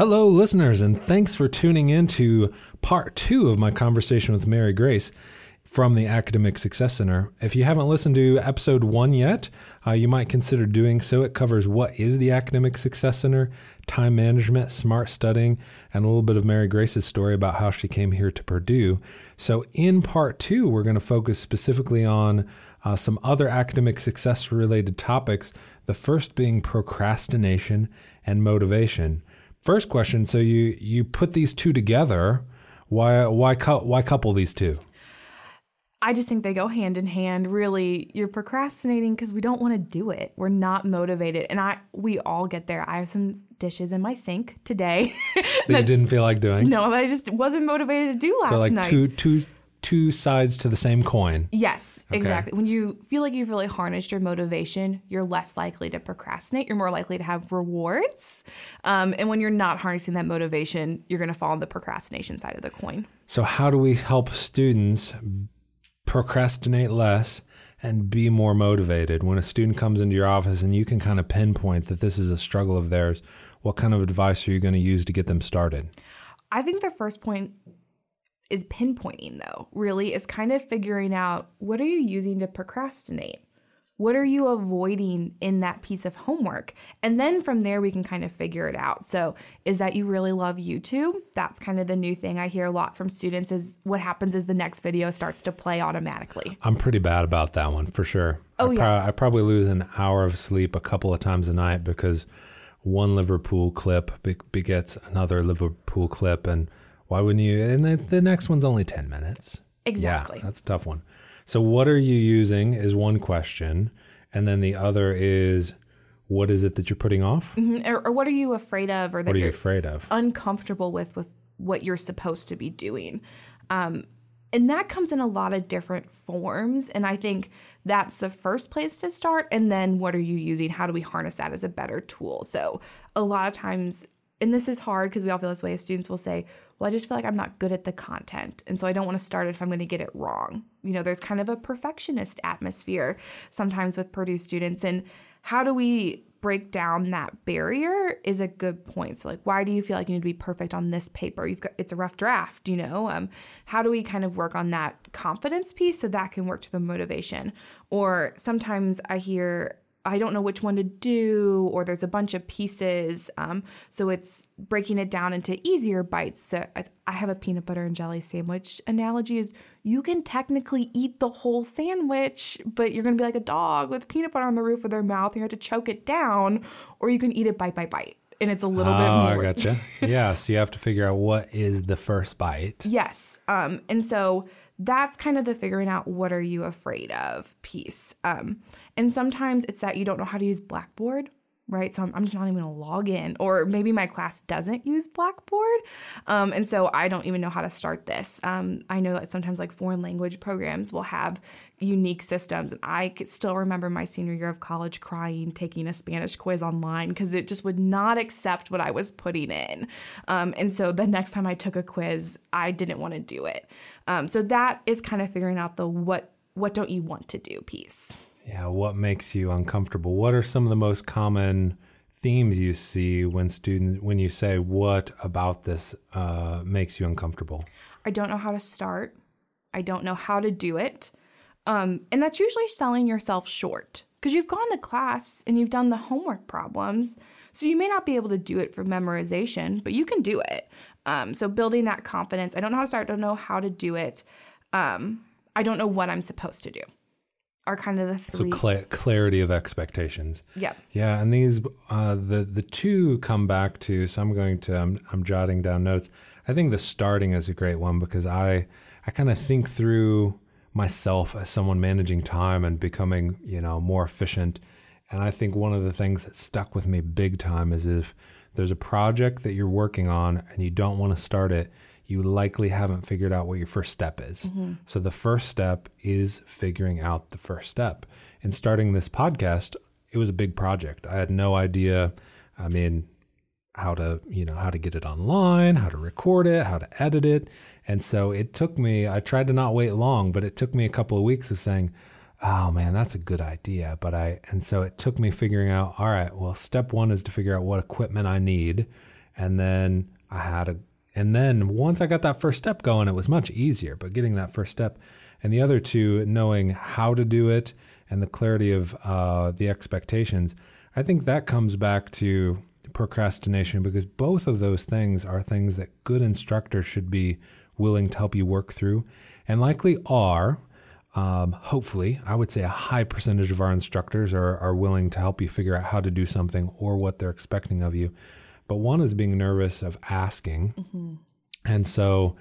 Hello, listeners, and thanks for tuning in to part two of my conversation with Mary Grace from the Academic Success Center. If you haven't listened to episode one yet, uh, you might consider doing so. It covers what is the Academic Success Center, time management, smart studying, and a little bit of Mary Grace's story about how she came here to Purdue. So, in part two, we're going to focus specifically on uh, some other academic success related topics. The first being procrastination and motivation. First question: So you you put these two together? Why why why couple these two? I just think they go hand in hand. Really, you're procrastinating because we don't want to do it. We're not motivated, and I we all get there. I have some dishes in my sink today that you didn't feel like doing. No, that I just wasn't motivated to do last night. so like night. two two two sides to the same coin. Yes, okay. exactly. When you feel like you've really harnessed your motivation, you're less likely to procrastinate. You're more likely to have rewards. Um, and when you're not harnessing that motivation, you're going to fall on the procrastination side of the coin. So, how do we help students procrastinate less and be more motivated? When a student comes into your office and you can kind of pinpoint that this is a struggle of theirs, what kind of advice are you going to use to get them started? I think the first point is pinpointing though really is kind of figuring out what are you using to procrastinate? What are you avoiding in that piece of homework? And then from there we can kind of figure it out. So is that you really love youtube? That's kind of the new thing i hear a lot from students is what happens is the next video starts to play automatically. I'm pretty bad about that one for sure. Oh I, yeah. I probably lose an hour of sleep a couple of times a night because one liverpool clip begets another liverpool clip and why wouldn't you? And the, the next one's only 10 minutes. Exactly. Yeah, that's a tough one. So, what are you using is one question. And then the other is, what is it that you're putting off? Mm-hmm. Or, or, what are you afraid of? Or that what are you afraid of? Uncomfortable with, with what you're supposed to be doing. Um, and that comes in a lot of different forms. And I think that's the first place to start. And then what are you using? How do we harness that as a better tool? So, a lot of times, and this is hard because we all feel this way as students will say, well, I just feel like I'm not good at the content. And so I don't want to start if I'm going to get it wrong. You know, there's kind of a perfectionist atmosphere sometimes with Purdue students. And how do we break down that barrier is a good point. So like why do you feel like you need to be perfect on this paper? You've got it's a rough draft, you know? Um how do we kind of work on that confidence piece so that can work to the motivation? Or sometimes I hear I don't know which one to do, or there's a bunch of pieces. Um, so it's breaking it down into easier bites. So I, I, have a peanut butter and jelly sandwich analogy is you can technically eat the whole sandwich, but you're going to be like a dog with peanut butter on the roof of their mouth. You have to choke it down, or you can eat it bite by bite. And it's a little oh, bit more. Oh, I gotcha. yeah. So you have to figure out what is the first bite. Yes. Um, and so that's kind of the figuring out what are you afraid of piece. Um, and sometimes it's that you don't know how to use Blackboard, right? So I'm, I'm just not even gonna log in, or maybe my class doesn't use Blackboard, um, and so I don't even know how to start this. Um, I know that sometimes like foreign language programs will have unique systems, and I still remember my senior year of college crying taking a Spanish quiz online because it just would not accept what I was putting in, um, and so the next time I took a quiz, I didn't want to do it. Um, so that is kind of figuring out the what what don't you want to do piece. Yeah, what makes you uncomfortable? What are some of the most common themes you see when students when you say what about this uh, makes you uncomfortable? I don't know how to start. I don't know how to do it, um, and that's usually selling yourself short because you've gone to class and you've done the homework problems. So you may not be able to do it for memorization, but you can do it. Um, so building that confidence. I don't know how to start. I don't know how to do it. Um, I don't know what I'm supposed to do. Are kind of the three. So cl- clarity of expectations. Yeah. Yeah, and these uh, the the two come back to. So I'm going to I'm, I'm jotting down notes. I think the starting is a great one because I I kind of think through myself as someone managing time and becoming you know more efficient. And I think one of the things that stuck with me big time is if there's a project that you're working on and you don't want to start it, you likely haven't figured out what your first step is. Mm-hmm. So the first step is figuring out the first step. In starting this podcast, it was a big project. I had no idea. I mean, how to you know how to get it online how to record it how to edit it and so it took me i tried to not wait long but it took me a couple of weeks of saying oh man, that's a good idea. But I, and so it took me figuring out, all right, well, step one is to figure out what equipment I need. And then I had a, and then once I got that first step going, it was much easier. But getting that first step, and the other two, knowing how to do it and the clarity of uh, the expectations, I think that comes back to procrastination because both of those things are things that good instructors should be willing to help you work through and likely are. Um, hopefully, I would say a high percentage of our instructors are, are willing to help you figure out how to do something or what they're expecting of you. But one is being nervous of asking. Mm-hmm. And so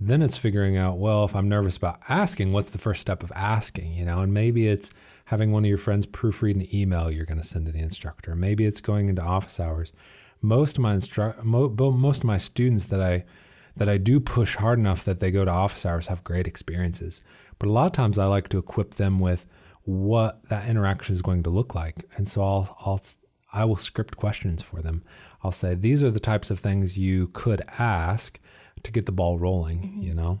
then it's figuring out, well, if I'm nervous about asking, what's the first step of asking? You know, and maybe it's having one of your friends proofread an email you're going to send to the instructor. Maybe it's going into office hours. Most of my instru- mo- most of my students that I that I do push hard enough that they go to office hours have great experiences. But a lot of times I like to equip them with what that interaction is going to look like. And so I'll I'll I will script questions for them. I'll say these are the types of things you could ask to get the ball rolling, mm-hmm. you know.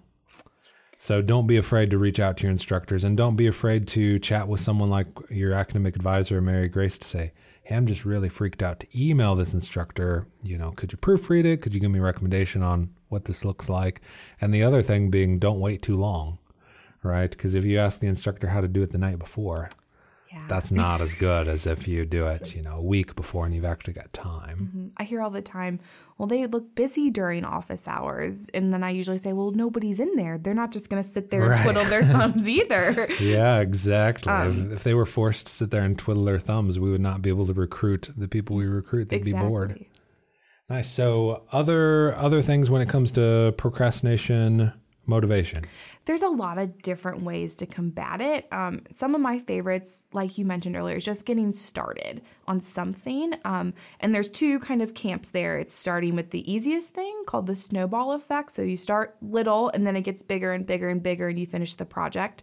So don't be afraid to reach out to your instructors and don't be afraid to chat with someone like your academic advisor, Mary Grace, to say, Hey, I'm just really freaked out to email this instructor. You know, could you proofread it? Could you give me a recommendation on what this looks like? And the other thing being, don't wait too long, right? Because if you ask the instructor how to do it the night before, yeah. That's not as good as if you do it, you know, a week before and you've actually got time. Mm-hmm. I hear all the time, well, they look busy during office hours. And then I usually say, well, nobody's in there. They're not just going to sit there right. and twiddle their thumbs either. yeah, exactly. Um, if, if, they were forced to sit there and twiddle their thumbs, we would not be able to recruit the people we recruit. They'd exactly. be bored. Nice. So other other things when it comes to procrastination, motivation there's a lot of different ways to combat it. Um, some of my favorites, like you mentioned earlier, is just getting started on something. Um, and there's two kind of camps there. It's starting with the easiest thing called the snowball effect. So you start little and then it gets bigger and bigger and bigger and you finish the project.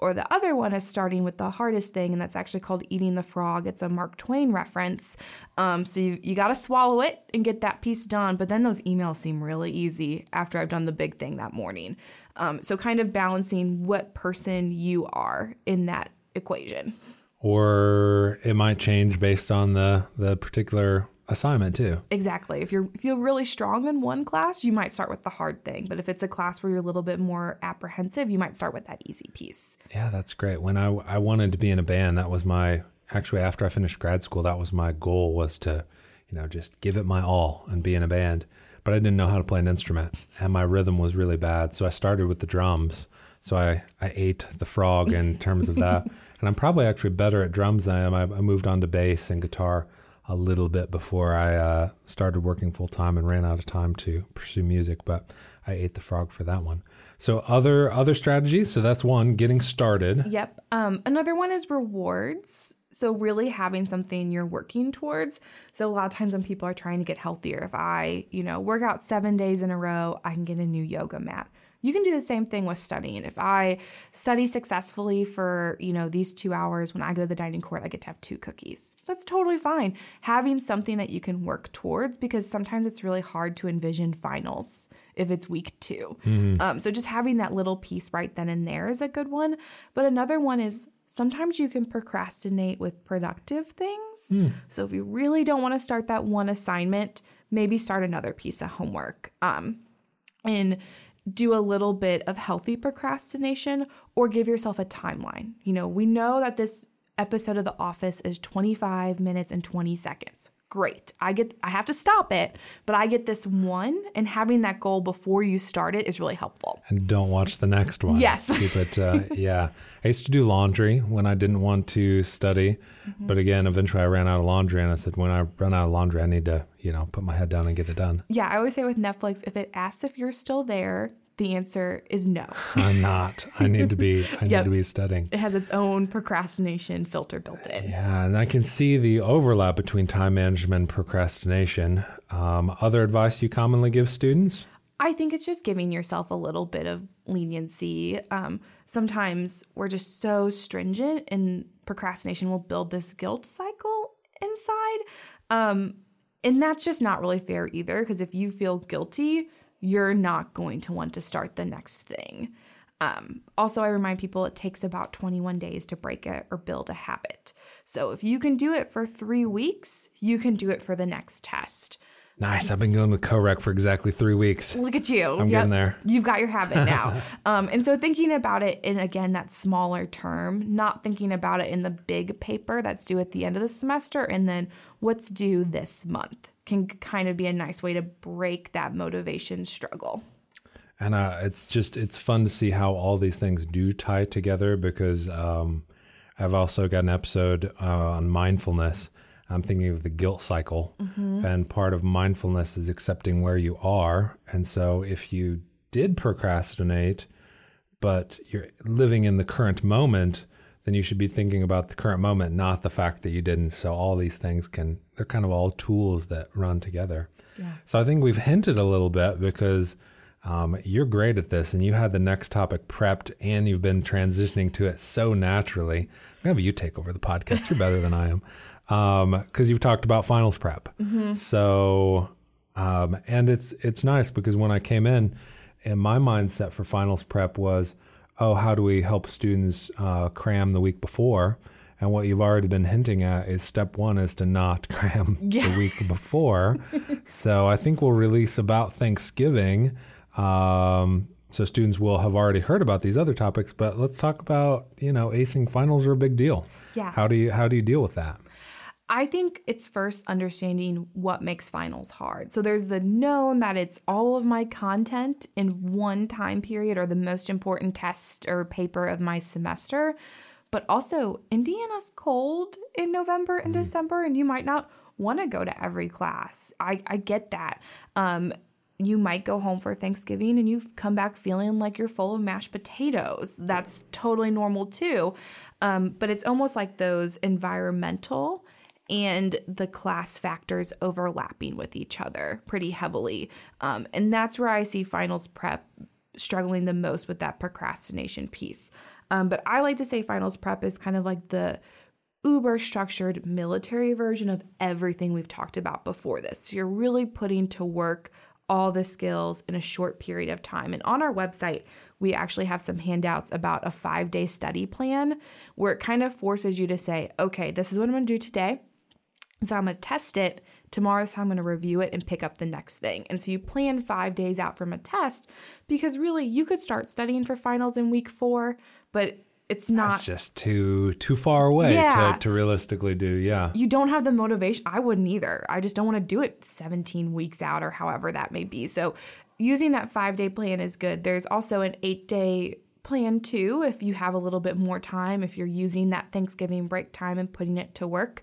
Or the other one is starting with the hardest thing, and that's actually called Eating the Frog. It's a Mark Twain reference. Um, so you, you got to swallow it and get that piece done. But then those emails seem really easy after I've done the big thing that morning. Um, so kind of balancing what person you are in that equation. Or it might change based on the the particular assignment too. Exactly. If you're if you're really strong in one class, you might start with the hard thing. But if it's a class where you're a little bit more apprehensive, you might start with that easy piece. Yeah, that's great. When I I wanted to be in a band, that was my actually after I finished grad school, that was my goal was to, you know, just give it my all and be in a band but I didn't know how to play an instrument, and my rhythm was really bad. So I started with the drums. So I, I ate the frog in terms of that. and I'm probably actually better at drums than I am. I, I moved on to bass and guitar a little bit before I uh, started working full time and ran out of time to pursue music. But I ate the frog for that one. So other other strategies. So that's one, getting started. Yep. Um, another one is rewards. So, really having something you're working towards. So, a lot of times when people are trying to get healthier, if I, you know, work out seven days in a row, I can get a new yoga mat. You can do the same thing with studying. If I study successfully for, you know, these two hours, when I go to the dining court, I get to have two cookies. That's totally fine. Having something that you can work towards because sometimes it's really hard to envision finals if it's week 2 mm-hmm. um, so just having that little piece right then and there is a good one. But another one is sometimes you can procrastinate with productive things. Mm. So if you really don't want to start that one assignment, maybe start another piece of homework. Um, and do a little bit of healthy procrastination or give yourself a timeline. You know, we know that this episode of The Office is 25 minutes and 20 seconds great. I get I have to stop it, but I get this one and having that goal before you start it is really helpful. And don't watch the next one. Yes. Keep it uh, yeah. I used to do laundry when I didn't want to study, mm-hmm. but again, eventually I ran out of laundry and I said when I run out of laundry, I need to, you know, put my head down and get it done. Yeah, I always say with Netflix if it asks if you're still there, the answer is no. I'm not. I need to be. I yep. need to be studying. It has its own procrastination filter built in. Yeah, and I can see the overlap between time management and procrastination. Um, other advice you commonly give students? I think it's just giving yourself a little bit of leniency. Um, sometimes we're just so stringent, and procrastination will build this guilt cycle inside. Um, and that's just not really fair either, because if you feel guilty, you're not going to want to start the next thing. Um, also, I remind people it takes about 21 days to break it or build a habit. So if you can do it for three weeks, you can do it for the next test. Nice. I've been going with CoRec for exactly three weeks. Look at you. I'm getting there. You've got your habit now. um, and so thinking about it in, again, that smaller term, not thinking about it in the big paper that's due at the end of the semester and then what's due this month can kind of be a nice way to break that motivation struggle. And uh, it's just, it's fun to see how all these things do tie together because um, I've also got an episode uh, on mindfulness I'm thinking of the guilt cycle. Mm-hmm. And part of mindfulness is accepting where you are. And so if you did procrastinate, but you're living in the current moment, then you should be thinking about the current moment, not the fact that you didn't. So all these things can, they're kind of all tools that run together. Yeah. So I think we've hinted a little bit because um, you're great at this and you had the next topic prepped and you've been transitioning to it so naturally. I'm going to have you take over the podcast. You're better than I am because um, you've talked about finals prep. Mm-hmm. So, um, and it's it's nice because when I came in, and my mindset for finals prep was, oh, how do we help students uh, cram the week before? And what you've already been hinting at is step one is to not cram yeah. the week before. so I think we'll release about Thanksgiving. Um, so students will have already heard about these other topics, but let's talk about, you know, acing finals are a big deal. Yeah. How do you how do you deal with that? I think it's first understanding what makes finals hard. So there's the known that it's all of my content in one time period or the most important test or paper of my semester. But also, Indiana's cold in November and mm-hmm. December, and you might not want to go to every class. I, I get that. Um, you might go home for Thanksgiving and you come back feeling like you're full of mashed potatoes. That's totally normal too. Um, but it's almost like those environmental and the class factors overlapping with each other pretty heavily. Um, and that's where I see finals prep struggling the most with that procrastination piece. Um, but I like to say finals prep is kind of like the uber structured military version of everything we've talked about before this. So you're really putting to work all the skills in a short period of time. And on our website, we actually have some handouts about a five day study plan where it kind of forces you to say, okay, this is what I'm to do today. So I'm going to test it. Tomorrow, so I'm going to review it and pick up the next thing. And so you plan five days out from a test because really you could start studying for finals in week four, but it's not That's just too too far away yeah. to, to realistically do. Yeah. You don't have the motivation. I wouldn't either. I just don't want to do it 17 weeks out or however that may be. So using that five day plan is good. There's also an eight day plan too if you have a little bit more time if you're using that thanksgiving break time and putting it to work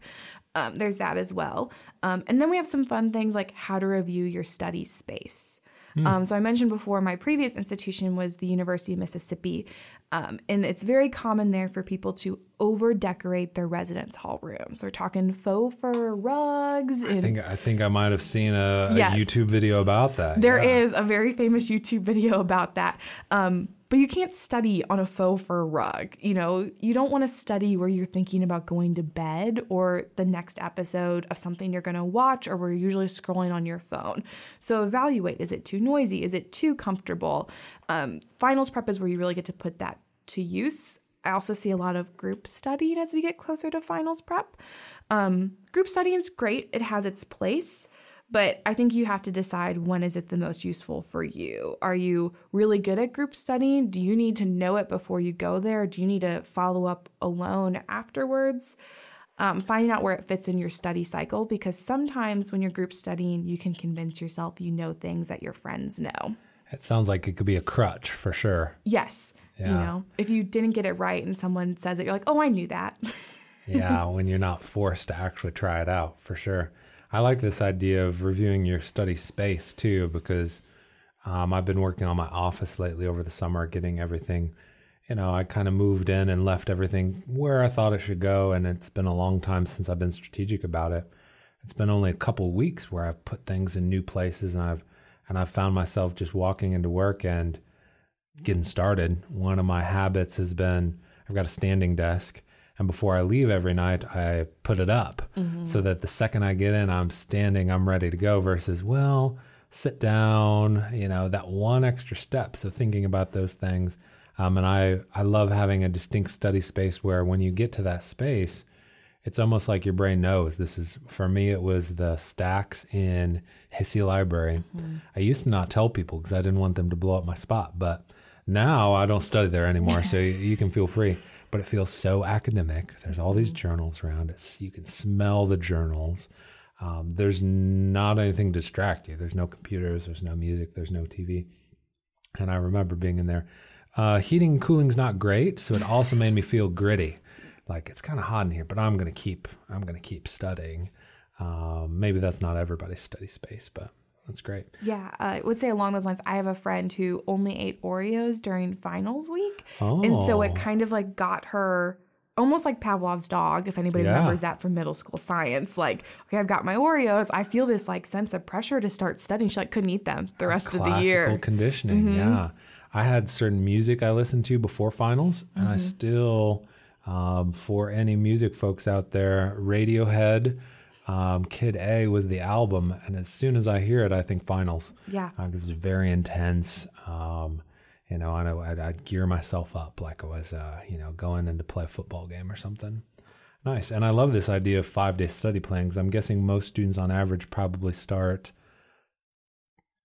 um, there's that as well. Um, and then we have some fun things like how to review your study space. Mm. Um, so I mentioned before, my previous institution was the University of Mississippi, um, and it's very common there for people to over decorate their residence hall rooms. We're talking faux fur rugs. And, I think I think I might have seen a, a YouTube video about that. There yeah. is a very famous YouTube video about that. Um, but you can't study on a faux fur rug. You know, you don't want to study where you're thinking about going to bed or the next episode of something you're going to watch or where you're usually scrolling on your phone. So evaluate is it too noisy? Is it too comfortable? Um, finals prep is where you really get to put that to use. I also see a lot of group studying as we get closer to finals prep. Um, group studying is great, it has its place. But I think you have to decide when is it the most useful for you. Are you really good at group studying? Do you need to know it before you go there? Do you need to follow up alone afterwards? Um, finding out where it fits in your study cycle because sometimes when you're group studying, you can convince yourself you know things that your friends know. It sounds like it could be a crutch for sure. Yes. Yeah. You know, if you didn't get it right and someone says it, you're like, oh, I knew that. yeah, when you're not forced to actually try it out, for sure. I like this idea of reviewing your study space too, because um, I've been working on my office lately over the summer, getting everything. You know, I kind of moved in and left everything where I thought it should go, and it's been a long time since I've been strategic about it. It's been only a couple weeks where I've put things in new places, and I've and I've found myself just walking into work and getting started. One of my habits has been I've got a standing desk and before I leave every night, I put it up mm-hmm. so that the second I get in, I'm standing, I'm ready to go versus, well, sit down, you know, that one extra step. So thinking about those things. Um, and I, I love having a distinct study space where when you get to that space, it's almost like your brain knows this is for me it was the stacks in HSSE library i used to not tell people because i didn't want them to blow up my spot but now i don't study there anymore so you, can feel free. But it feels so academic. There's all these journals around. It you can smell the journals. Um, there's not anything to distract you. There's no computers. There's no music. There's no tv and i remember being in there. Uh, heating and cooling's not great so it also made me feel gritty. Like it's kind of hot in here, but I'm gonna keep I'm gonna keep studying. Um, maybe that's not everybody's study space, but that's great. Yeah, uh, I would say along those lines. I have a friend who only ate Oreos during finals week, Oh, and so it kind of like got her almost like Pavlov's dog. If anybody Yeah. remembers that from middle school science, like okay, I've got my Oreos. I feel this like sense of pressure to start studying. She like couldn't eat them the rest of the year. Mm-hmm. conditioning. Yeah, I had certain music I listened to before finals, and Mm-hmm. I still, um, for any music folks out there, Radiohead. Um, Kid A was the album, and as soon as I hear it, I think finals. Yeah. uh, 'cause it's very intense. Um, you know, I know I'd, I'd gear myself up like I was, uh, you know, going in to play a football game or something. Nice, and I love this idea of five day study plans. I'm guessing most students on average probably start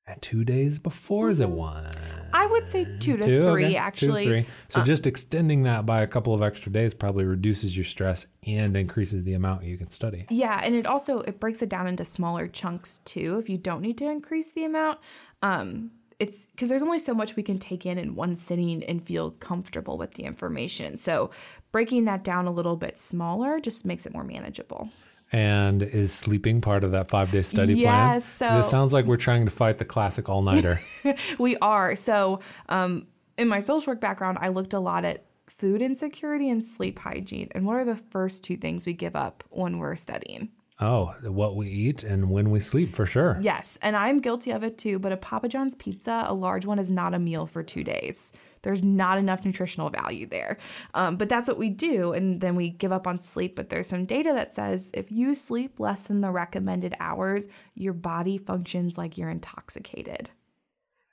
at two days before. Is it one? I would say two to Two? three, Okay. Two to actually. three. So just extending that by a couple of extra days probably reduces your stress and increases the amount you can study. Yeah, and it also it breaks it down into smaller chunks too. If you don't need to increase the amount, um, it's because there's only so much we can take in in one sitting and feel comfortable with the information. So breaking that down a little bit smaller just makes it more manageable. And is sleeping part of that five day study plan? Yes, 'Cause it sounds like we're trying to fight the classic all nighter. we are. So, um, in my social work background, I looked a lot at food insecurity and sleep hygiene. And what are the first two things we give up when we're studying? Oh, what we eat and when we sleep, for sure. Yes, and I'm guilty of it too, but a Papa John's pizza, a large one, is not a meal for two days. There's not enough nutritional value there. Um, but that's what we do, and then we give up on sleep. But there's some data that says if you sleep less than the recommended hours, your body functions like you're intoxicated.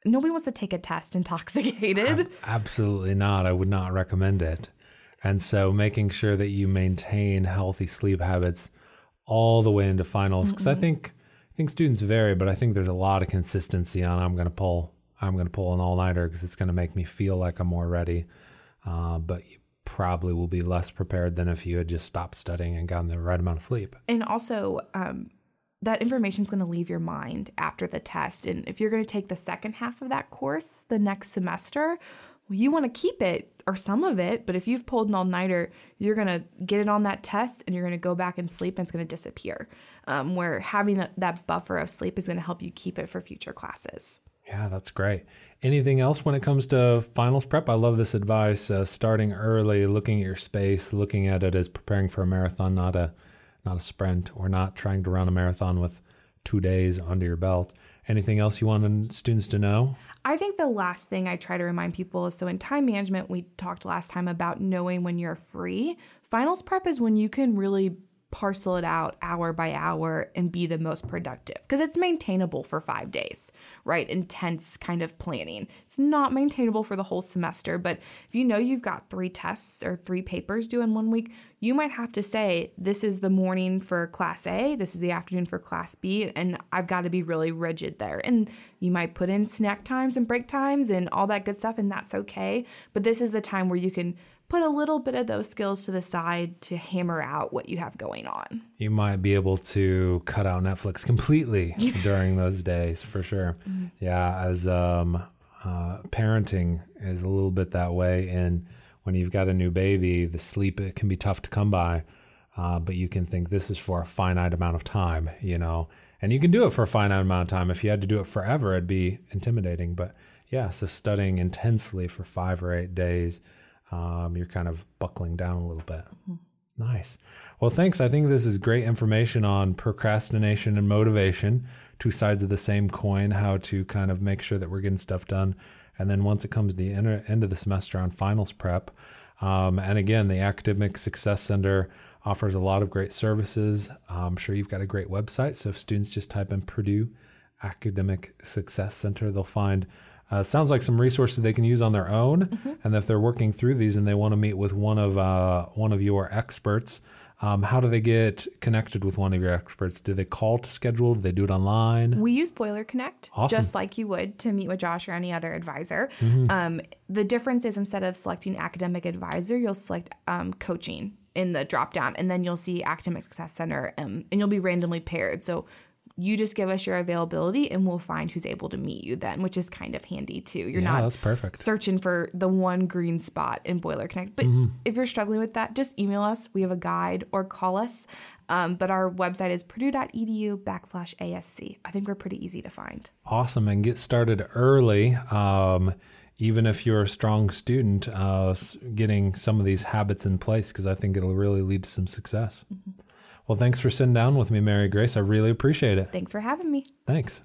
Nobody wants to take a test intoxicated. Absolutely not. I would not recommend it. And so making sure that you maintain healthy sleep habits all the way into finals because I think I think students vary, but I think there's a lot of consistency on I'm going to pull I'm going to pull an all-nighter because it's going to make me feel like I'm more ready. Uh, but you probably will be less prepared than if you had just stopped studying and gotten the right amount of sleep. and also um, that information is going to leave your mind after the test and if you're going to take the second half of that course the next semester well, you want to keep it or some of it but if you've pulled an all-nighter you're going to get it on that test and you're going to go back and sleep and it's going to disappear um, where having that, that buffer of sleep is going to help you keep it for future classes Yeah, that's great. Anything else when it comes to finals prep? I love this advice. Uh, starting early, looking at your space, looking at it as preparing for a marathon, not a not a sprint, or not trying to run a marathon with two days under your belt. Anything else you want students to know? I think the last thing I try to remind people is so in time management, we talked last time about knowing when you're free. Finals prep is when you can really parcel it out hour by hour and be the most productive because it's maintainable for five days, right? Intense kind of planning. It's not maintainable for the whole semester, but if you know you've got three tests or three papers due in one week, you might have to say, this is the morning for class A, this is the afternoon for class B, and I've got to be really rigid there. And you might put in snack times and break times and all that good stuff, and that's okay. But this is the time where you can put a little bit of those skills to the side to hammer out what you have going on. You might be able to cut out Netflix completely during those days for sure. Yeah, as um, uh, parenting is a little bit that way, and when you've got a new baby, the sleep it can be tough to come by. Uh, but you can think this is for a finite amount of time, you know, and you can do it for a finite amount of time. If you had to do it forever, it'd be intimidating. But yeah, so studying intensely for five or eight days, um, you're kind of buckling down a little bit. Nice. Well, thanks. I think this is great information on procrastination and motivation, two sides of the same coin, how to kind of make sure that we're getting stuff done. And then once it comes to the end end of the semester on finals prep. Um, and again, the Academic Success Center offers a lot of great services. I'm sure you've got a great website. So if students just type in Purdue Academic Success Center, they'll find uh, sounds like some resources they can use on their own. And if they're working through these and they want to meet with one of uh, one of your experts, Um, how do they get connected with one of your experts? Do they call to schedule? Do they do it online? We use Boiler Connect Awesome. just like you would to meet with Josh or any other advisor. Um, the difference is instead of selecting academic advisor, you'll select um, coaching in the drop down, and then you'll see Academic Success Center, um, and you'll be randomly paired. So you just give us your availability, and we'll find who's able to meet you then, which is kind of handy too. You're yeah, not that's perfect. searching for the one green spot in Boiler Connect. But if you're struggling with that, just email us. We have a guide or call us. Um, but our website is purdue.edu backslash ASC. I think we're pretty easy to find. Awesome. And get started early. Um, even if you're a strong student, uh, getting some of these habits in place, because I think it'll really lead to some success. Well, thanks for sitting down with me, Mary Grace. I really appreciate it. Thanks for having me. Thanks.